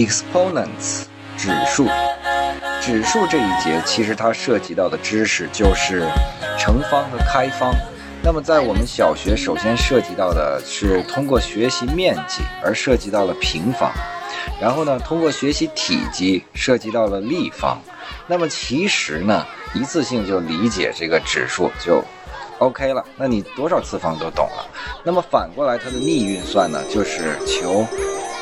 exponents 指数。指数这一节其实它涉及到的知识就是乘方和开方。那么在我们小学首先涉及到的是通过学习面积而涉及到了平方，然后呢通过学习体积涉及到了立方。那么其实呢一次性就理解这个指数就 OK 了，那你多少次方都懂了。那么反过来它的逆运算呢就是求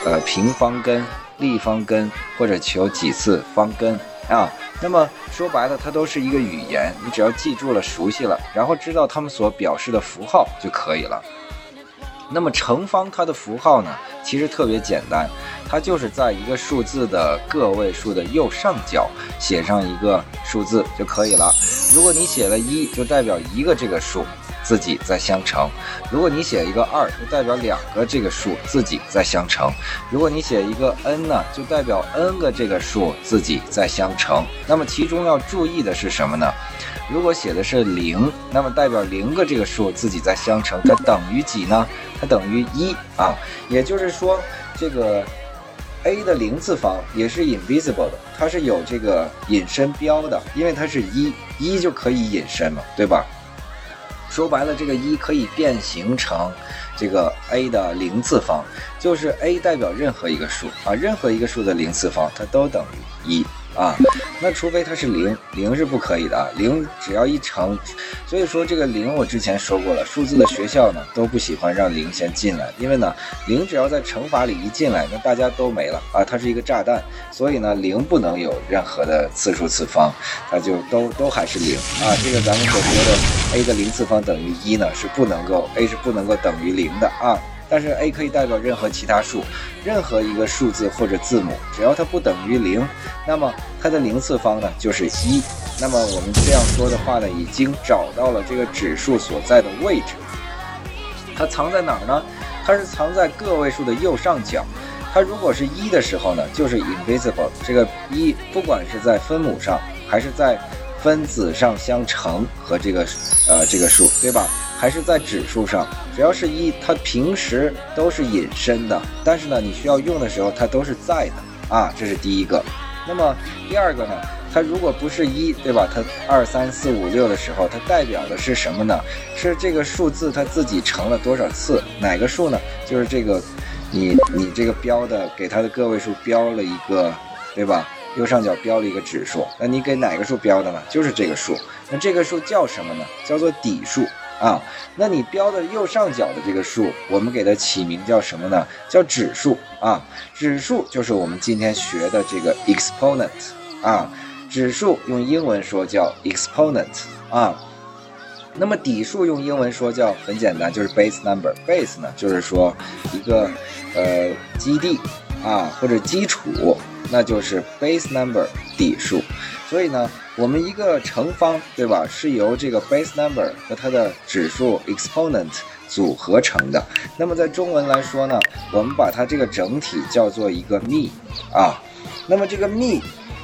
呃平方根、立方根或者求几次方根。啊，那么说白了，它都是一个语言，你只要记住了、熟悉了，然后知道它们所表示的符号就可以了。那么乘方它的符号呢，其实特别简单，它就是在一个数字的个位数的右上角写上一个数字就可以了。如果你写了一，就代表一个这个数。自己在相乘，如果你写一个二，就代表两个这个数自己在相乘；如果你写一个 n 呢，就代表 n 个这个数自己在相乘。那么其中要注意的是什么呢？如果写的是零，那么代表零个这个数自己在相乘，它等于几呢？它等于一啊。也就是说，这个 a 的零次方也是 invisible 的，它是有这个隐身标的，因为它是一，一就可以隐身嘛，对吧？说白了，这个一可以变形成这个 a 的零次方，就是 a 代表任何一个数啊，任何一个数的零次方，它都等于一。啊，那除非它是零，零是不可以的啊。零只要一乘，所以说这个零我之前说过了，数字的学校呢都不喜欢让零先进来，因为呢零只要在乘法里一进来，那大家都没了啊，它是一个炸弹，所以呢零不能有任何的次数次方，它就都都还是零啊。这个咱们所说的 a 的零次方等于一呢，是不能够 a 是不能够等于零的啊。但是 a 可以代表任何其他数，任何一个数字或者字母，只要它不等于零，那么它的零次方呢就是一。那么我们这样说的话呢，已经找到了这个指数所在的位置。它藏在哪儿呢？它是藏在个位数的右上角。它如果是一的时候呢，就是 invisible。这个一不管是在分母上还是在分子上相乘和这个呃这个数，对吧？还是在指数上，只要是一，它平时都是隐身的，但是呢，你需要用的时候，它都是在的啊，这是第一个。那么第二个呢，它如果不是一，对吧？它二三四五六的时候，它代表的是什么呢？是这个数字它自己乘了多少次？哪个数呢？就是这个，你你这个标的给它的个位数标了一个，对吧？右上角标了一个指数，那你给哪个数标的呢？就是这个数。那这个数叫什么呢？叫做底数。啊，那你标的右上角的这个数，我们给它起名叫什么呢？叫指数啊。指数就是我们今天学的这个 exponent 啊。指数用英文说叫 exponent 啊。那么底数用英文说叫很简单，就是 base number。base 呢，就是说一个呃基地啊或者基础，那就是 base number 底数。所以呢。我们一个乘方，对吧？是由这个 base number 和它的指数 exponent 组合成的。那么在中文来说呢，我们把它这个整体叫做一个幂啊。那么这个幂。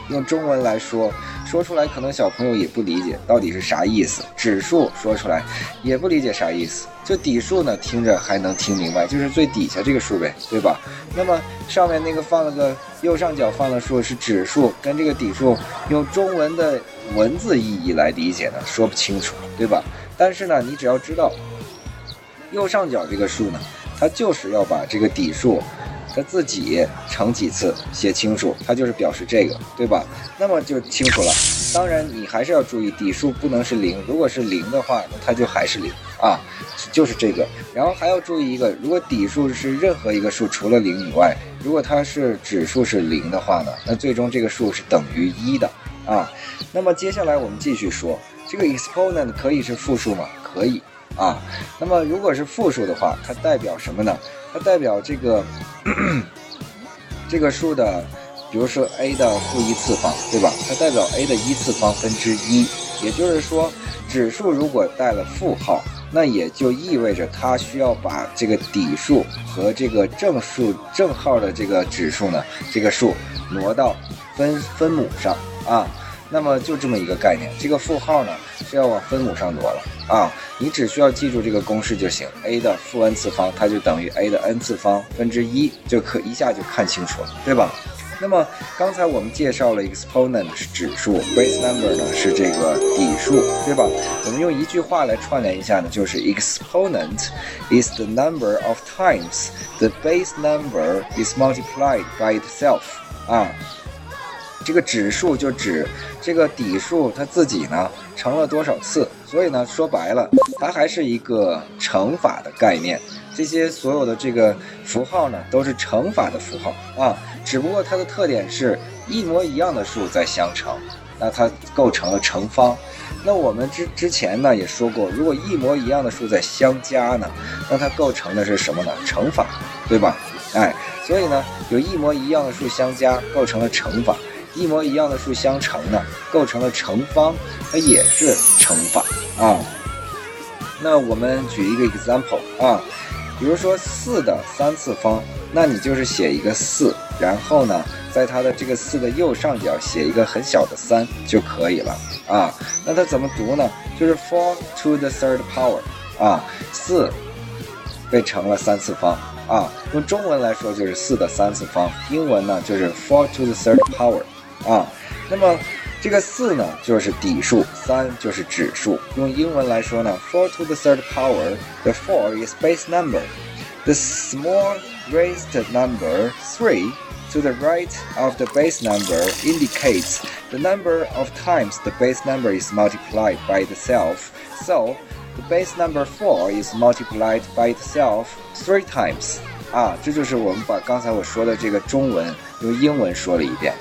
用中文来说，说出来可能小朋友也不理解到底是啥意思。指数说出来也不理解啥意思。就底数呢，听着还能听明白，就是最底下这个数呗，对吧？那么上面那个放了个右上角放的数是指数，跟这个底数用中文的文字意义来理解呢，说不清楚，对吧？但是呢，你只要知道右上角这个数呢，它就是要把这个底数。它自己乘几次写清楚，它就是表示这个，对吧？那么就清楚了。当然，你还是要注意底数不能是零，如果是零的话，那它就还是零啊，就是这个。然后还要注意一个，如果底数是任何一个数除了零以外，如果它是指数是零的话呢，那最终这个数是等于一的啊。那么接下来我们继续说，这个 exponent 可以是负数吗？可以啊。那么如果是负数的话，它代表什么呢？它代表这个 这个数的，比如说 a 的负一次方，对吧？它代表 a 的一次方分之一。也就是说，指数如果带了负号，那也就意味着它需要把这个底数和这个正数正号的这个指数呢，这个数挪到分分母上啊。那么就这么一个概念，这个负号呢是要往分母上挪了啊。你只需要记住这个公式就行，a 的负 n 次方它就等于 a 的 n 次方分之一，就可一下就看清楚了，对吧？那么刚才我们介绍了 exponent 是指数，base number 呢是这个底数，对吧？我们用一句话来串联一下呢，就是 exponent is the number of times the base number is multiplied by itself 啊。这个指数就指这个底数它自己呢乘了多少次，所以呢说白了，它还是一个乘法的概念。这些所有的这个符号呢都是乘法的符号啊，只不过它的特点是一模一样的数在相乘，那它构成了乘方。那我们之之前呢也说过，如果一模一样的数在相加呢，那它构成的是什么呢？乘法，对吧？哎，所以呢有一模一样的数相加构成了乘法。一模一样的数相乘呢，构成了乘方，它也是乘法啊。那我们举一个 example 啊，比如说四的三次方，那你就是写一个四，然后呢，在它的这个四的右上角写一个很小的三就可以了啊。那它怎么读呢？就是 four to the third power 啊，四被乘了三次方啊。用中文来说就是四的三次方，英文呢就是 four to the third power。啊，那么这个四呢，就是底数，三就是指数。用英文来说呢，four to the third power，the four is base number，the small raised number three to the right of the base number indicates the number of times the base number is multiplied by itself. So the base number four is multiplied by itself three times. 啊，这就是我们把刚才我说的这个中文用英文说了一遍。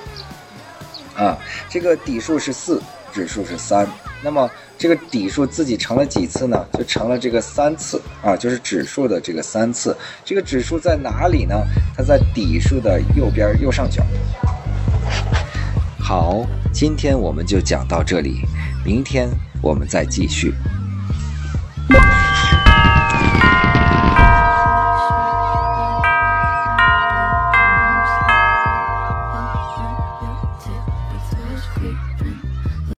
啊，这个底数是四，指数是三，那么这个底数自己乘了几次呢？就乘了这个三次啊，就是指数的这个三次。这个指数在哪里呢？它在底数的右边右上角。好，今天我们就讲到这里，明天我们再继续。